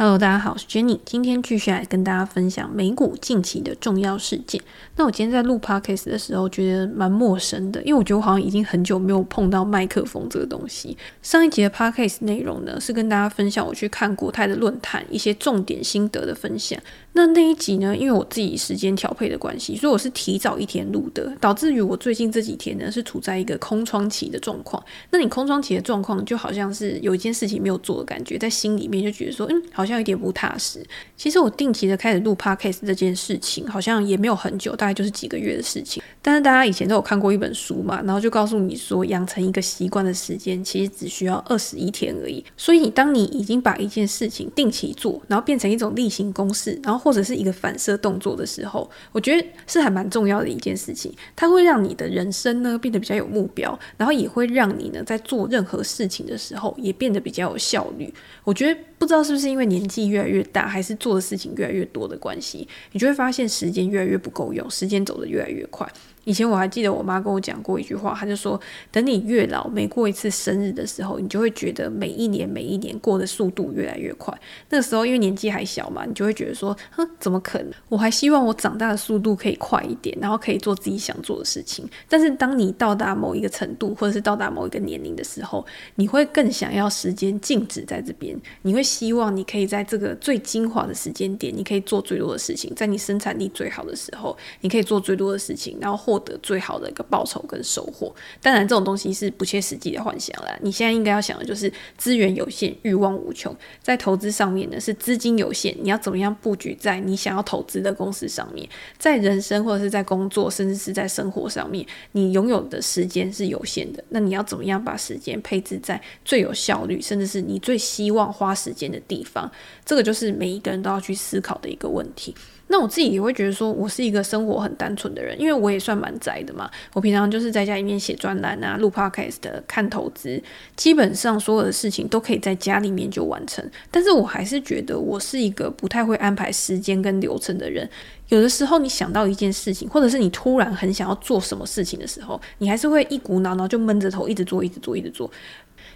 Hello，大家好，我是 Jenny。今天继续来跟大家分享美股近期的重要事件。那我今天在录 Podcast 的时候，觉得蛮陌生的，因为我觉得我好像已经很久没有碰到麦克风这个东西。上一集的 Podcast 内容呢，是跟大家分享我去看国泰的论坛一些重点心得的分享。那那一集呢，因为我自己时间调配的关系，所以我是提早一天录的，导致于我最近这几天呢是处在一个空窗期的状况。那你空窗期的状况，就好像是有一件事情没有做的感觉，在心里面就觉得说，嗯，好像有点不踏实。其实我定期的开始录 Podcast 这件事情，好像也没有很久，大概就是几个月的事情。但是大家以前都有看过一本书嘛，然后就告诉你说，养成一个习惯的时间其实只需要二十一天而已。所以当你已经把一件事情定期做，然后变成一种例行公事，然后或者是一个反射动作的时候，我觉得是还蛮重要的一件事情。它会让你的人生呢变得比较有目标，然后也会让你呢在做任何事情的时候也变得比较有效率。我觉得。不知道是不是因为年纪越来越大，还是做的事情越来越多的关系，你就会发现时间越来越不够用，时间走得越来越快。以前我还记得我妈跟我讲过一句话，她就说：等你越老，每过一次生日的时候，你就会觉得每一年每一年过的速度越来越快。那个时候因为年纪还小嘛，你就会觉得说：哼，怎么可能？我还希望我长大的速度可以快一点，然后可以做自己想做的事情。但是当你到达某一个程度，或者是到达某一个年龄的时候，你会更想要时间静止在这边，你会希望你可以在这个最精华的时间点，你可以做最多的事情，在你生产力最好的时候，你可以做最多的事情，然后获。获得最好的一个报酬跟收获，当然这种东西是不切实际的幻想啦。你现在应该要想的就是资源有限，欲望无穷。在投资上面呢，是资金有限，你要怎么样布局在你想要投资的公司上面？在人生或者是在工作，甚至是在生活上面，你拥有的时间是有限的。那你要怎么样把时间配置在最有效率，甚至是你最希望花时间的地方？这个就是每一个人都要去思考的一个问题。那我自己也会觉得说，我是一个生活很单纯的人，因为我也算蛮宅的嘛。我平常就是在家里面写专栏啊、录 podcast、看投资，基本上所有的事情都可以在家里面就完成。但是我还是觉得我是一个不太会安排时间跟流程的人。有的时候你想到一件事情，或者是你突然很想要做什么事情的时候，你还是会一股脑脑就闷着头一直做、一直做、一直做。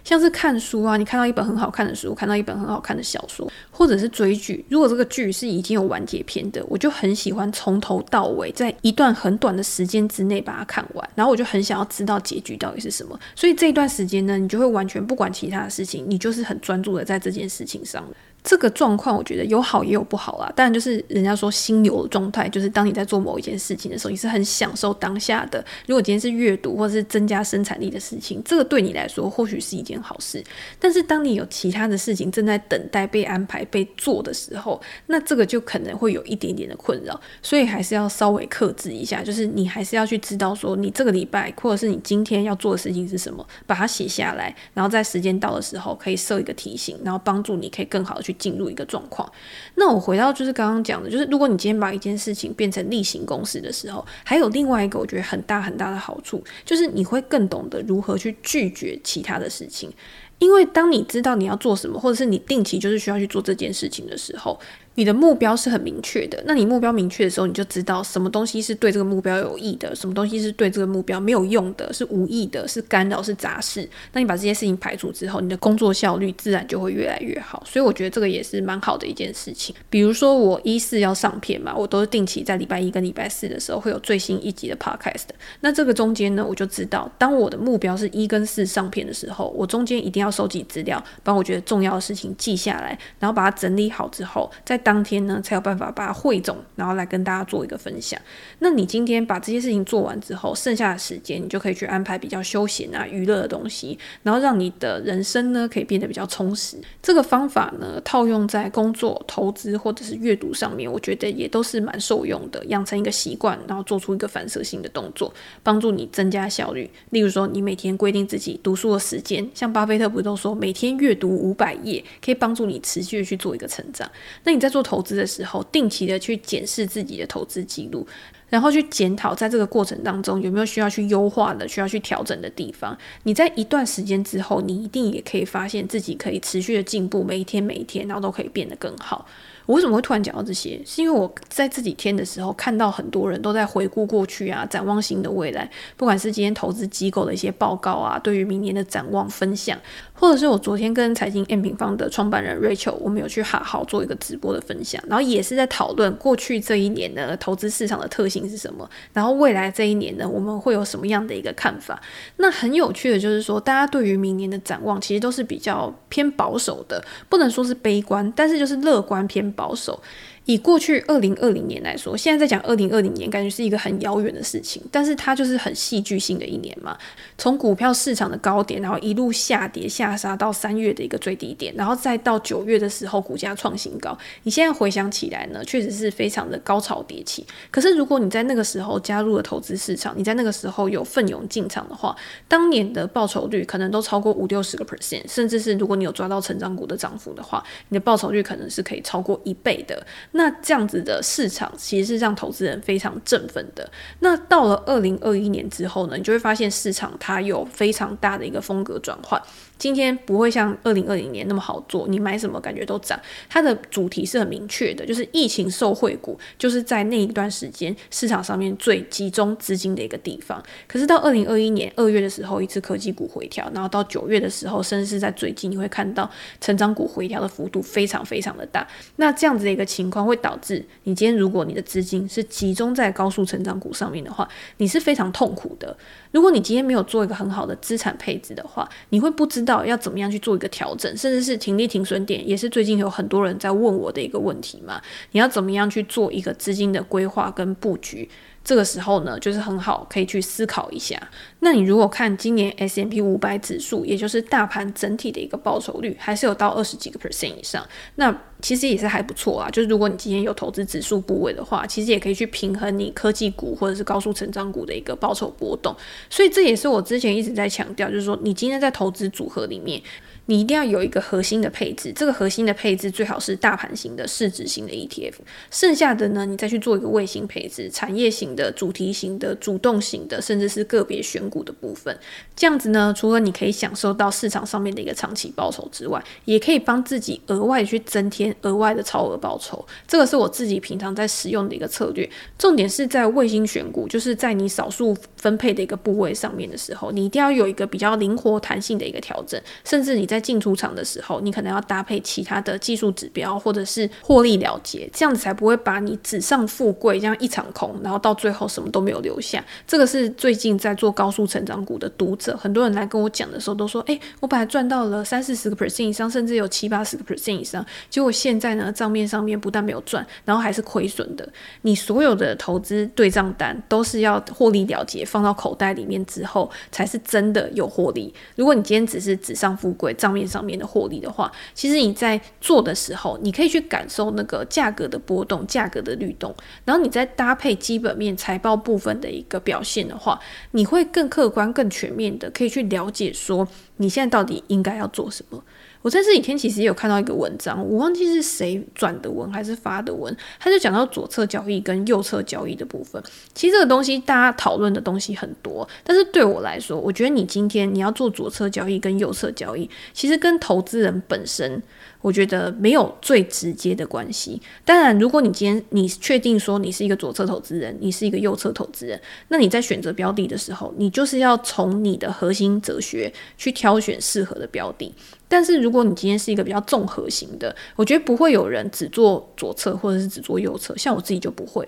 像是看书啊，你看到一本很好看的书，看到一本很好看的小说，或者是追剧。如果这个剧是已经有完结篇的，我就很喜欢从头到尾，在一段很短的时间之内把它看完。然后我就很想要知道结局到底是什么。所以这一段时间呢，你就会完全不管其他的事情，你就是很专注的在这件事情上。这个状况我觉得有好也有不好啦。当然，就是人家说心流的状态，就是当你在做某一件事情的时候，你是很享受当下的。如果今天是阅读或者是增加生产力的事情，这个对你来说或许是一件好事。但是当你有其他的事情正在等待被安排被做的时候，那这个就可能会有一点点的困扰。所以还是要稍微克制一下，就是你还是要去知道说，你这个礼拜或者是你今天要做的事情是什么，把它写下来，然后在时间到的时候可以设一个提醒，然后帮助你可以更好的去。进入一个状况，那我回到就是刚刚讲的，就是如果你今天把一件事情变成例行公事的时候，还有另外一个我觉得很大很大的好处，就是你会更懂得如何去拒绝其他的事情，因为当你知道你要做什么，或者是你定期就是需要去做这件事情的时候。你的目标是很明确的，那你目标明确的时候，你就知道什么东西是对这个目标有益的，什么东西是对这个目标没有用的，是无益的，是干扰，是杂事。那你把这些事情排除之后，你的工作效率自然就会越来越好。所以我觉得这个也是蛮好的一件事情。比如说我一四要上片嘛，我都是定期在礼拜一跟礼拜四的时候会有最新一集的 podcast。那这个中间呢，我就知道，当我的目标是一跟四上片的时候，我中间一定要收集资料，把我觉得重要的事情记下来，然后把它整理好之后，再。当天呢，才有办法把它汇总，然后来跟大家做一个分享。那你今天把这些事情做完之后，剩下的时间你就可以去安排比较休闲啊、娱乐的东西，然后让你的人生呢可以变得比较充实。这个方法呢，套用在工作、投资或者是阅读上面，我觉得也都是蛮受用的。养成一个习惯，然后做出一个反射性的动作，帮助你增加效率。例如说，你每天规定自己读书的时间，像巴菲特不是都说每天阅读五百页，可以帮助你持续的去做一个成长。那你在做投资的时候，定期的去检视自己的投资记录，然后去检讨在这个过程当中有没有需要去优化的、需要去调整的地方。你在一段时间之后，你一定也可以发现自己可以持续的进步，每一天每一天，然后都可以变得更好。我为什么会突然讲到这些？是因为我在这几天的时候看到很多人都在回顾过去啊，展望新的未来。不管是今天投资机构的一些报告啊，对于明年的展望分享，或者是我昨天跟财经 M 平方的创办人 Rachel，我们有去好好做一个直播的分享，然后也是在讨论过去这一年的投资市场的特性是什么，然后未来这一年呢，我们会有什么样的一个看法？那很有趣的就是说，大家对于明年的展望其实都是比较偏保守的，不能说是悲观，但是就是乐观偏保守。以过去二零二零年来说，现在在讲二零二零年，感觉是一个很遥远的事情，但是它就是很戏剧性的一年嘛。从股票市场的高点，然后一路下跌下杀到三月的一个最低点，然后再到九月的时候股价创新高。你现在回想起来呢，确实是非常的高潮迭起。可是如果你在那个时候加入了投资市场，你在那个时候有奋勇进场的话，当年的报酬率可能都超过五六十个 percent，甚至是如果你有抓到成长股的涨幅的话，你的报酬率可能是可以超过一倍的。那这样子的市场其实是让投资人非常振奋的。那到了二零二一年之后呢，你就会发现市场它有非常大的一个风格转换。今天不会像二零二零年那么好做，你买什么感觉都涨。它的主题是很明确的，就是疫情受惠股，就是在那一段时间市场上面最集中资金的一个地方。可是到二零二一年二月的时候，一次科技股回调，然后到九月的时候，甚至是在最近，你会看到成长股回调的幅度非常非常的大。那这样子的一个情况会导致你今天如果你的资金是集中在高速成长股上面的话，你是非常痛苦的。如果你今天没有做一个很好的资产配置的话，你会不知知道要怎么样去做一个调整，甚至是停利停损点，也是最近有很多人在问我的一个问题嘛。你要怎么样去做一个资金的规划跟布局？这个时候呢，就是很好可以去思考一下。那你如果看今年 S M P 五百指数，也就是大盘整体的一个报酬率，还是有到二十几个 percent 以上，那其实也是还不错啊。就是如果你今天有投资指数部位的话，其实也可以去平衡你科技股或者是高速成长股的一个报酬波动。所以这也是我之前一直在强调，就是说你今天在投资组合里面。你一定要有一个核心的配置，这个核心的配置最好是大盘型的、市值型的 ETF。剩下的呢，你再去做一个卫星配置，产业型的、主题型的、主动型的，甚至是个别选股的部分。这样子呢，除了你可以享受到市场上面的一个长期报酬之外，也可以帮自己额外去增添额外的超额报酬。这个是我自己平常在使用的一个策略。重点是在卫星选股，就是在你少数分配的一个部位上面的时候，你一定要有一个比较灵活弹性的一个调整，甚至你。在进出场的时候，你可能要搭配其他的技术指标，或者是获利了结，这样子才不会把你纸上富贵这样一场空，然后到最后什么都没有留下。这个是最近在做高速成长股的读者，很多人来跟我讲的时候都说：“哎、我本来赚到了三四十个 percent 以上，甚至有七八十个 percent 以上，结果现在呢，账面上面不但没有赚，然后还是亏损的。你所有的投资对账单都是要获利了结，放到口袋里面之后，才是真的有获利。如果你今天只是纸上富贵，账面上面的获利的话，其实你在做的时候，你可以去感受那个价格的波动、价格的律动，然后你再搭配基本面财报部分的一个表现的话，你会更客观、更全面的可以去了解说你现在到底应该要做什么。我在这几天其实也有看到一个文章，我忘记是谁转的文还是发的文，他就讲到左侧交易跟右侧交易的部分。其实这个东西大家讨论的东西很多，但是对我来说，我觉得你今天你要做左侧交易跟右侧交易，其实跟投资人本身。我觉得没有最直接的关系。当然，如果你今天你确定说你是一个左侧投资人，你是一个右侧投资人，那你在选择标的的时候，你就是要从你的核心哲学去挑选适合的标的。但是，如果你今天是一个比较综合型的，我觉得不会有人只做左侧或者是只做右侧，像我自己就不会。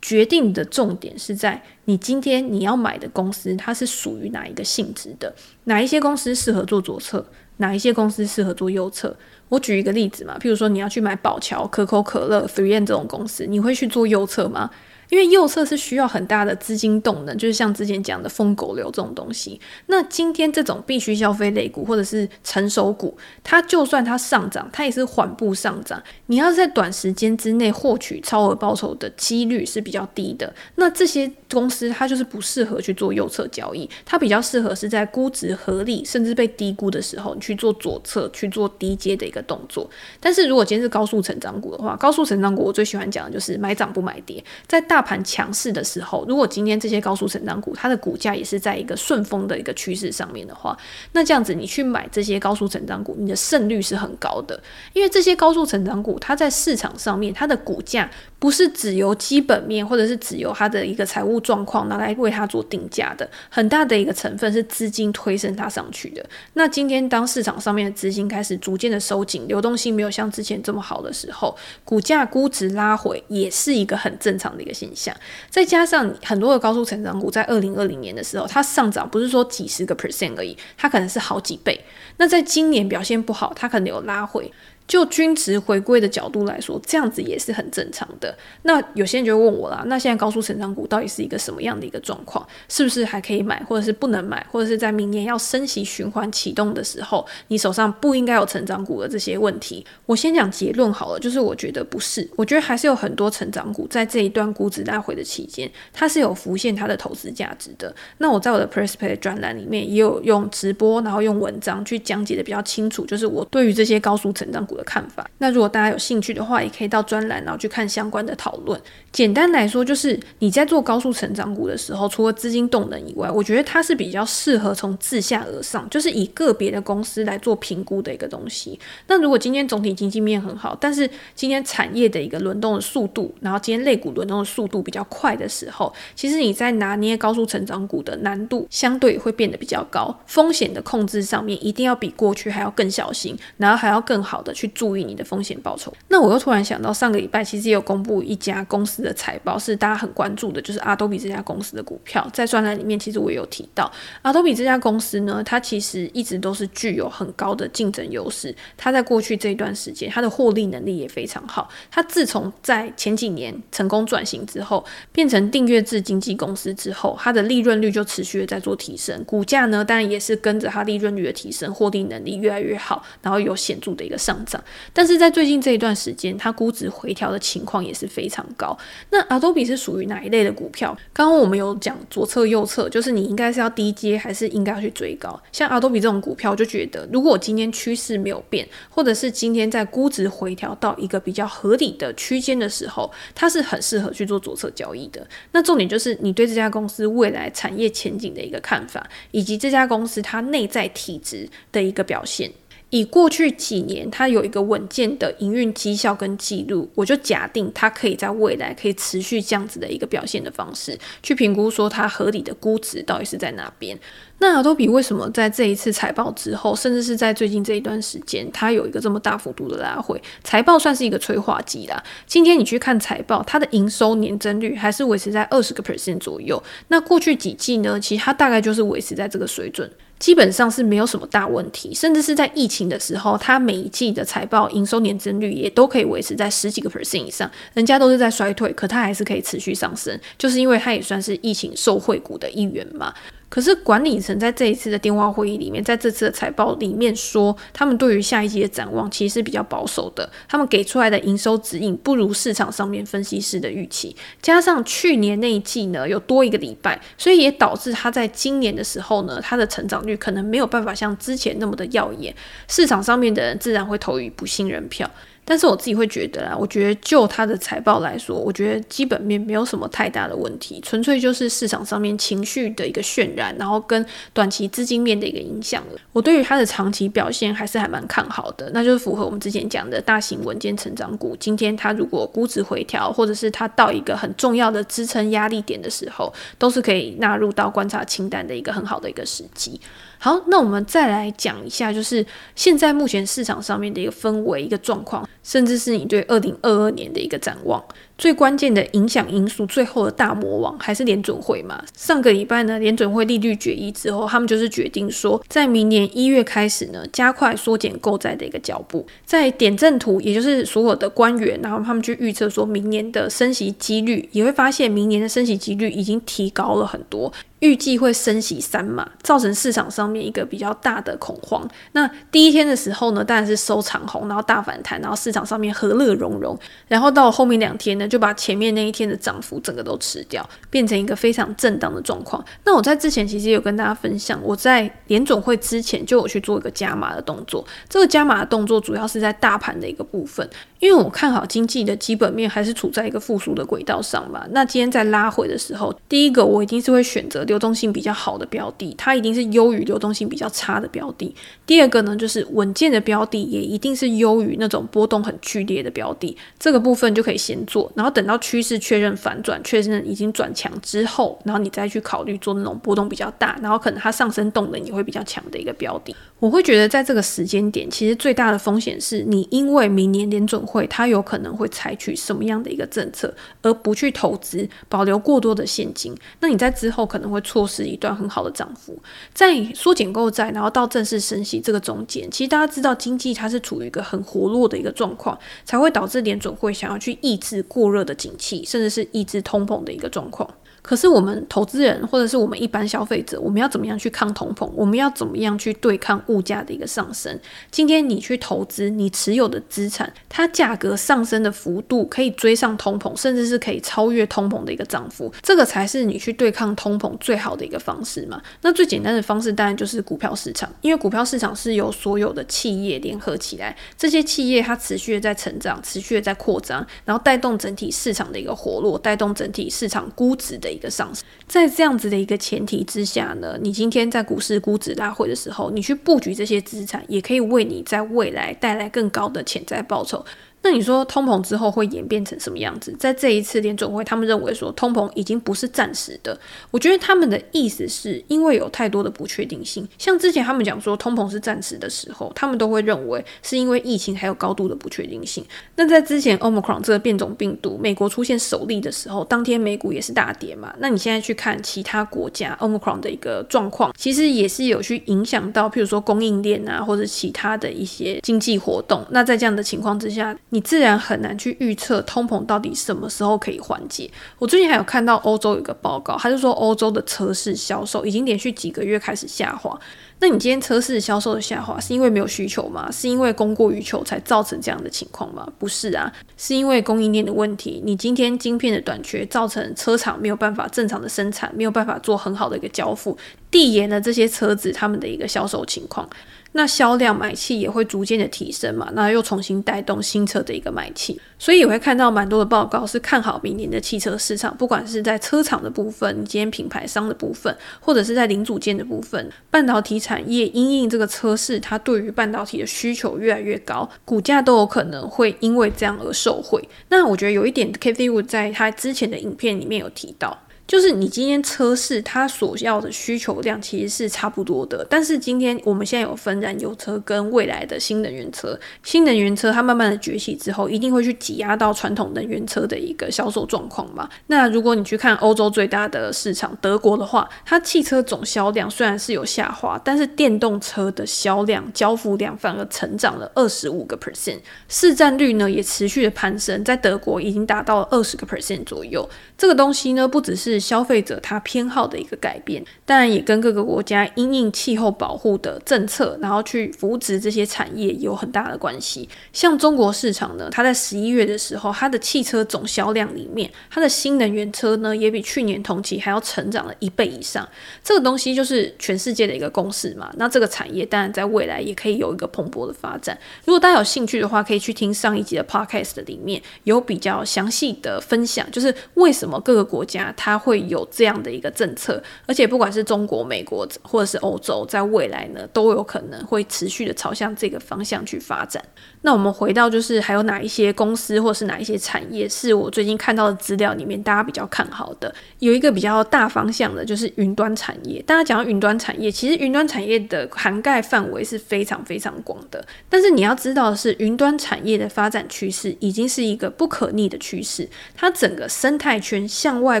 决定的重点是在你今天你要买的公司，它是属于哪一个性质的？哪一些公司适合做左侧？哪一些公司适合做右侧？我举一个例子嘛，譬如说你要去买宝侨、可口可乐、3M 这种公司，你会去做右侧吗？因为右侧是需要很大的资金动能，就是像之前讲的疯狗流这种东西。那今天这种必须消费类股或者是成熟股，它就算它上涨，它也是缓步上涨。你要在短时间之内获取超额报酬的几率是比较低的。那这些公司它就是不适合去做右侧交易，它比较适合是在估值合理甚至被低估的时候，你去做左侧去做低阶的一个动作。但是如果今天是高速成长股的话，高速成长股我最喜欢讲的就是买涨不买跌，在大盘强势的时候，如果今天这些高速成长股它的股价也是在一个顺风的一个趋势上面的话，那这样子你去买这些高速成长股，你的胜率是很高的，因为这些高速成长股它在市场上面它的股价不是只由基本面或者是只由它的一个财务状况拿来为它做定价的，很大的一个成分是资金推升它上去的。那今天当市场上面的资金开始逐渐的收紧，流动性没有像之前这么好的时候，股价估值拉回也是一个很正常的一个现下。再加上很多的高速成长股在二零二零年的时候，它上涨不是说几十个 percent 而已，它可能是好几倍。那在今年表现不好，它可能有拉回。就均值回归的角度来说，这样子也是很正常的。那有些人就问我啦，那现在高速成长股到底是一个什么样的一个状况？是不是还可以买，或者是不能买，或者是在明年要升息循环启动的时候，你手上不应该有成长股的这些问题？我先讲结论好了，就是我觉得不是，我觉得还是有很多成长股在这一段估值拉回的期间，它是有浮现它的投资价值的。那我在我的 Press Play 专栏里面也有用直播，然后用文章去讲解的比较清楚，就是我对于这些高速成长的看法。那如果大家有兴趣的话，也可以到专栏，然后去看相关的讨论。简单来说，就是你在做高速成长股的时候，除了资金动能以外，我觉得它是比较适合从自下而上，就是以个别的公司来做评估的一个东西。那如果今天总体经济面很好，但是今天产业的一个轮动的速度，然后今天类股轮动的速度比较快的时候，其实你在拿捏高速成长股的难度相对会变得比较高，风险的控制上面一定要比过去还要更小心，然后还要更好的去去注意你。的风险报酬。那我又突然想到，上个礼拜其实也有公布一家公司的财报，是大家很关注的，就是 Adobe 这家公司的股票。在专栏里面，其实我也有提到，Adobe 这家公司呢，它其实一直都是具有很高的竞争优势。它在过去这一段时间，它的获利能力也非常好。它自从在前几年成功转型之后，变成订阅制经纪公司之后，它的利润率就持续的在做提升，股价呢，当然也是跟着它利润率的提升，获利能力越来越好，然后有显著的一个上涨。但是在最近这一段时间，它估值回调的情况也是非常高。那 Adobe 是属于哪一类的股票？刚刚我们有讲左侧、右侧，就是你应该是要低接，还是应该要去追高？像 Adobe 这种股票，就觉得如果今天趋势没有变，或者是今天在估值回调到一个比较合理的区间的时候，它是很适合去做左侧交易的。那重点就是你对这家公司未来产业前景的一个看法，以及这家公司它内在体质的一个表现。以过去几年，它有一个稳健的营运绩效跟记录，我就假定它可以在未来可以持续这样子的一个表现的方式，去评估说它合理的估值到底是在哪边。那 Adobe 为什么在这一次财报之后，甚至是在最近这一段时间，它有一个这么大幅度的拉回？财报算是一个催化剂啦。今天你去看财报，它的营收年增率还是维持在二十个 percent 左右。那过去几季呢？其实它大概就是维持在这个水准。基本上是没有什么大问题，甚至是在疫情的时候，它每一季的财报营收年增率也都可以维持在十几个 percent 以上。人家都是在衰退，可它还是可以持续上升，就是因为它也算是疫情受惠股的一员嘛。可是管理层在这一次的电话会议里面，在这次的财报里面说，他们对于下一季的展望其实是比较保守的。他们给出来的营收指引不如市场上面分析师的预期，加上去年那一季呢有多一个礼拜，所以也导致他在今年的时候呢，他的成长率可能没有办法像之前那么的耀眼。市场上面的人自然会投予不信任票。但是我自己会觉得啊，我觉得就它的财报来说，我觉得基本面没有什么太大的问题，纯粹就是市场上面情绪的一个渲染，然后跟短期资金面的一个影响了。我对于它的长期表现还是还蛮看好的，那就是符合我们之前讲的大型稳健成长股。今天它如果估值回调，或者是它到一个很重要的支撑压力点的时候，都是可以纳入到观察清单的一个很好的一个时机。好，那我们再来讲一下，就是现在目前市场上面的一个氛围、一个状况，甚至是你对二零二二年的一个展望。最关键的影响因素，最后的大魔王还是联准会嘛？上个礼拜呢，联准会利率决议之后，他们就是决定说，在明年一月开始呢，加快缩减购债的一个脚步。在点阵图，也就是所有的官员，然后他们去预测说明年的升息几率，也会发现明年的升息几率已经提高了很多。预计会升息三码，造成市场上面一个比较大的恐慌。那第一天的时候呢，当然是收长红，然后大反弹，然后市场上面和乐融融。然后到后面两天呢，就把前面那一天的涨幅整个都吃掉，变成一个非常震荡的状况。那我在之前其实有跟大家分享，我在联总会之前就有去做一个加码的动作。这个加码的动作主要是在大盘的一个部分，因为我看好经济的基本面还是处在一个复苏的轨道上嘛。那今天在拉回的时候，第一个我一定是会选择流动性比较好的标的，它一定是优于流动性比较差的标的。第二个呢，就是稳健的标的也一定是优于那种波动很剧烈的标的。这个部分就可以先做，然后等到趋势确认反转，确认已经转强之后，然后你再去考虑做那种波动比较大，然后可能它上升动能也会比较强的一个标的。我会觉得在这个时间点，其实最大的风险是你因为明年联准会它有可能会采取什么样的一个政策，而不去投资，保留过多的现金，那你在之后可能会错失一段很好的涨幅。在缩减购债，然后到正式升息这个中间，其实大家知道经济它是处于一个很活络的一个状况，才会导致联准会想要去抑制过热的景气，甚至是抑制通膨的一个状况。可是我们投资人或者是我们一般消费者，我们要怎么样去抗通膨？我们要怎么样去对抗物价的一个上升？今天你去投资，你持有的资产，它价格上升的幅度可以追上通膨，甚至是可以超越通膨的一个涨幅，这个才是你去对抗通膨最好的一个方式嘛。那最简单的方式当然就是股票市场，因为股票市场是由所有的企业联合起来，这些企业它持续的在成长，持续的在扩张，然后带动整体市场的一个活络，带动整体市场估值的。一个上升，在这样子的一个前提之下呢，你今天在股市估值拉回的时候，你去布局这些资产，也可以为你在未来带来更高的潜在报酬。那你说通膨之后会演变成什么样子？在这一次联准会，他们认为说通膨已经不是暂时的。我觉得他们的意思是因为有太多的不确定性。像之前他们讲说通膨是暂时的时候，他们都会认为是因为疫情还有高度的不确定性。那在之前 Omicron 这个变种病毒美国出现首例的时候，当天美股也是大跌嘛。那你现在去看其他国家 Omicron 的一个状况，其实也是有去影响到，譬如说供应链啊，或者其他的一些经济活动。那在这样的情况之下，你自然很难去预测通膨到底什么时候可以缓解。我最近还有看到欧洲有个报告，他就说欧洲的车市销售已经连续几个月开始下滑。那你今天车市销售的下滑是因为没有需求吗？是因为供过于求才造成这样的情况吗？不是啊，是因为供应链的问题。你今天晶片的短缺造成车厂没有办法正常的生产，没有办法做很好的一个交付，递延了这些车子他们的一个销售情况。那销量买气也会逐渐的提升嘛，那又重新带动新车的一个买气，所以也会看到蛮多的报告是看好明年的汽车市场，不管是在车厂的部分，你今天品牌商的部分，或者是在零组件的部分，半导体产产业因应这个车市，它对于半导体的需求越来越高，股价都有可能会因为这样而受惠。那我觉得有一点 ktv 在他之前的影片里面有提到。就是你今天车市它所要的需求量其实是差不多的，但是今天我们现在有分燃油车跟未来的新能源车，新能源车它慢慢的崛起之后，一定会去挤压到传统能源车的一个销售状况嘛。那如果你去看欧洲最大的市场德国的话，它汽车总销量虽然是有下滑，但是电动车的销量交付量反而成长了二十五个 percent，市占率呢也持续的攀升，在德国已经达到了二十个 percent 左右。这个东西呢不只是是消费者他偏好的一个改变，当然也跟各个国家因应气候保护的政策，然后去扶植这些产业有很大的关系。像中国市场呢，它在十一月的时候，它的汽车总销量里面，它的新能源车呢也比去年同期还要成长了一倍以上。这个东西就是全世界的一个公式嘛。那这个产业当然在未来也可以有一个蓬勃的发展。如果大家有兴趣的话，可以去听上一集的 Podcast 里面有比较详细的分享，就是为什么各个国家它会有这样的一个政策，而且不管是中国、美国或者是欧洲，在未来呢，都有可能会持续的朝向这个方向去发展。那我们回到就是还有哪一些公司或是哪一些产业是我最近看到的资料里面大家比较看好的？有一个比较大方向的，就是云端产业。大家讲到云端产业，其实云端产业的涵盖范围是非常非常广的。但是你要知道的是，云端产业的发展趋势已经是一个不可逆的趋势，它整个生态圈向外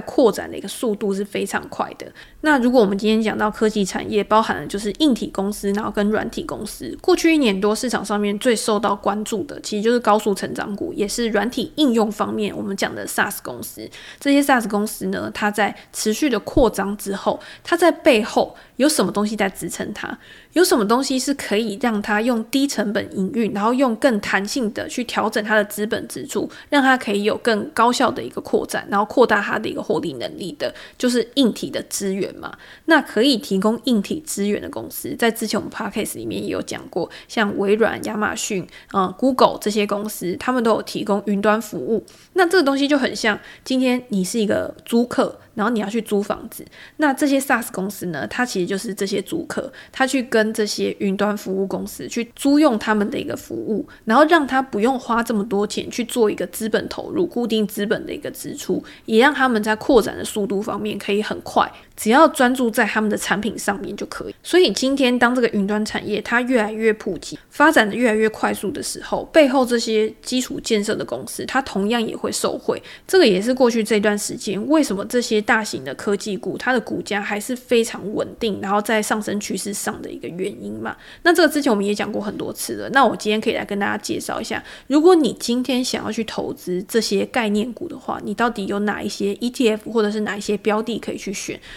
扩展。的一个速度是非常快的。那如果我们今天讲到科技产业，包含的就是硬体公司，然后跟软体公司。过去一年多，市场上面最受到关注的，其实就是高速成长股，也是软体应用方面我们讲的 SaaS 公司。这些 SaaS 公司呢，它在持续的扩张之后，它在背后有什么东西在支撑它？有什么东西是可以让它用低成本营运，然后用更弹性的去调整它的资本支出，让它可以有更高效的一个扩展，然后扩大它的一个获利能力的，就是硬体的资源嘛。那可以提供硬体资源的公司，在之前我们 Podcast 里面也有讲过，像微软、亚马逊、嗯、Google 这些公司，他们都有提供云端服务。那这个东西就很像，今天你是一个租客。然后你要去租房子，那这些 SaaS 公司呢，它其实就是这些租客，他去跟这些云端服务公司去租用他们的一个服务，然后让他不用花这么多钱去做一个资本投入、固定资本的一个支出，也让他们在扩展的速度方面可以很快。只要专注在他们的产品上面就可以。所以今天当这个云端产业它越来越普及、发展的越来越快速的时候，背后这些基础建设的公司，它同样也会受惠。这个也是过去这段时间为什么这些大型的科技股它的股价还是非常稳定，然后在上升趋势上的一个原因嘛。那这个之前我们也讲过很多次了。那我今天可以来跟大家介绍一下，如果你今天想要去投资这些概念股的话，你到底有哪一些 ETF 或者是哪一些标的可以去选？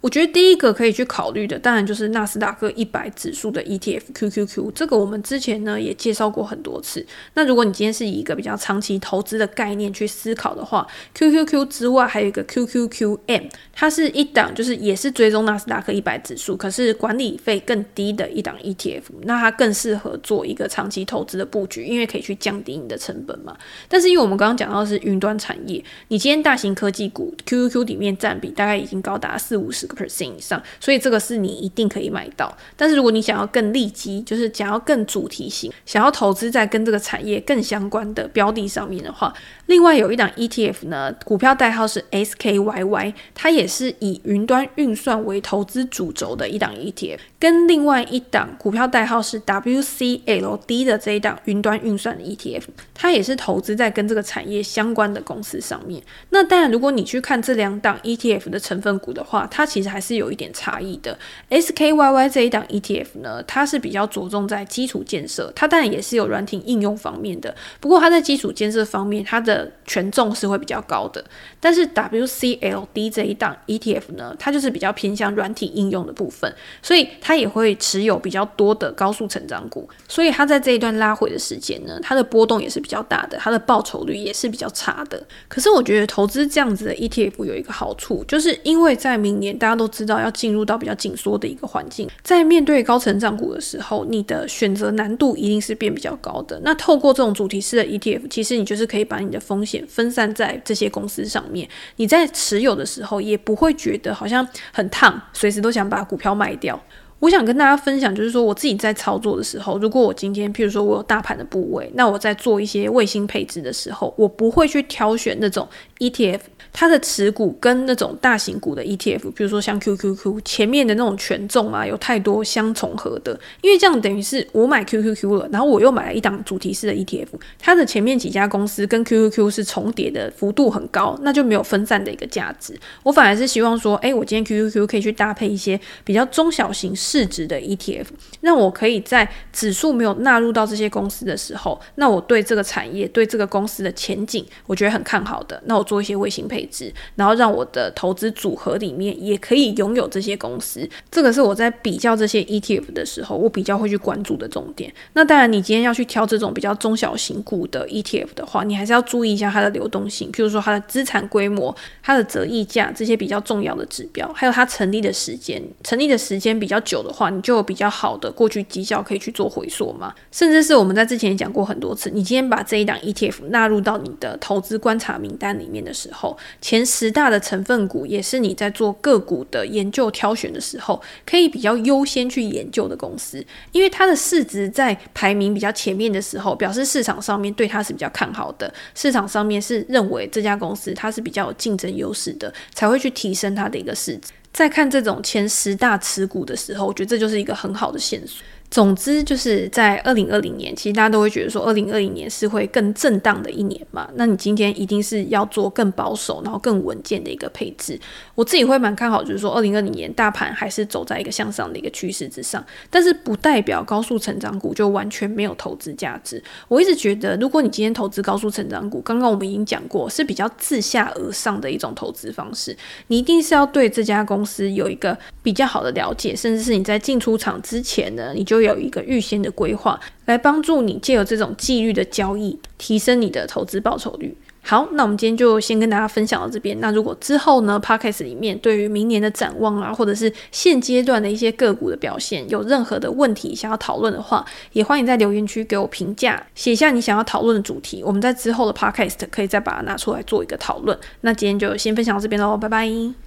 我觉得第一个可以去考虑的，当然就是纳斯达克一百指数的 ETF QQQ，这个我们之前呢也介绍过很多次。那如果你今天是以一个比较长期投资的概念去思考的话，QQQ 之外还有一个 QQQM，它是一档就是也是追踪纳斯达克一百指数，可是管理费更低的一档 ETF，那它更适合做一个长期投资的布局，因为可以去降低你的成本嘛。但是因为我们刚刚讲到的是云端产业，你今天大型科技股 QQQ 里面占比大概已经高达四五十。Percent 以上，所以这个是你一定可以买到。但是如果你想要更利基，就是想要更主题型，想要投资在跟这个产业更相关的标的上面的话，另外有一档 ETF 呢，股票代号是 SKYY，它也是以云端运算为投资主轴的一档 ETF，跟另外一档股票代号是 WCLD 的这一档云端运算的 ETF，它也是投资在跟这个产业相关的公司上面。那当然，如果你去看这两档 ETF 的成分股的话，它其其实还是有一点差异的。SKYY 这一档 ETF 呢，它是比较着重在基础建设，它当然也是有软体应用方面的。不过它在基础建设方面，它的权重是会比较高的。但是 WCLD 这一档 ETF 呢，它就是比较偏向软体应用的部分，所以它也会持有比较多的高速成长股。所以它在这一段拉回的时间呢，它的波动也是比较大的，它的报酬率也是比较差的。可是我觉得投资这样子的 ETF 有一个好处，就是因为在明年大大家都知道要进入到比较紧缩的一个环境，在面对高成长股的时候，你的选择难度一定是变比较高的。那透过这种主题式的 ETF，其实你就是可以把你的风险分散在这些公司上面。你在持有的时候也不会觉得好像很烫，随时都想把股票卖掉。我想跟大家分享，就是说我自己在操作的时候，如果我今天譬如说我有大盘的部位，那我在做一些卫星配置的时候，我不会去挑选那种 ETF。它的持股跟那种大型股的 ETF，比如说像 QQQ 前面的那种权重啊，有太多相重合的，因为这样等于是我买 QQQ 了，然后我又买了一档主题式的 ETF，它的前面几家公司跟 QQQ 是重叠的幅度很高，那就没有分散的一个价值。我反而是希望说，哎，我今天 QQQ 可以去搭配一些比较中小型市值的 ETF，让我可以在指数没有纳入到这些公司的时候，那我对这个产业、对这个公司的前景，我觉得很看好的，那我做一些卫星配。配置，然后让我的投资组合里面也可以拥有这些公司，这个是我在比较这些 ETF 的时候，我比较会去关注的重点。那当然，你今天要去挑这种比较中小型股的 ETF 的话，你还是要注意一下它的流动性，譬如说它的资产规模、它的折溢价这些比较重要的指标，还有它成立的时间。成立的时间比较久的话，你就有比较好的过去绩效可以去做回溯嘛。甚至是我们在之前也讲过很多次，你今天把这一档 ETF 纳入到你的投资观察名单里面的时候，前十大的成分股也是你在做个股的研究挑选的时候，可以比较优先去研究的公司，因为它的市值在排名比较前面的时候，表示市场上面对它是比较看好的，市场上面是认为这家公司它是比较有竞争优势的，才会去提升它的一个市值。在看这种前十大持股的时候，我觉得这就是一个很好的线索。总之就是在二零二零年，其实大家都会觉得说，二零二零年是会更震荡的一年嘛。那你今天一定是要做更保守，然后更稳健的一个配置。我自己会蛮看好，就是说二零二零年大盘还是走在一个向上的一个趋势之上。但是不代表高速成长股就完全没有投资价值。我一直觉得，如果你今天投资高速成长股，刚刚我们已经讲过，是比较自下而上的一种投资方式。你一定是要对这家公司有一个比较好的了解，甚至是你在进出场之前呢，你就都有一个预先的规划，来帮助你借由这种纪律的交易，提升你的投资报酬率。好，那我们今天就先跟大家分享到这边。那如果之后呢，Podcast 里面对于明年的展望啊，或者是现阶段的一些个股的表现，有任何的问题想要讨论的话，也欢迎在留言区给我评价，写下你想要讨论的主题，我们在之后的 Podcast 可以再把它拿出来做一个讨论。那今天就先分享到这边喽，拜拜。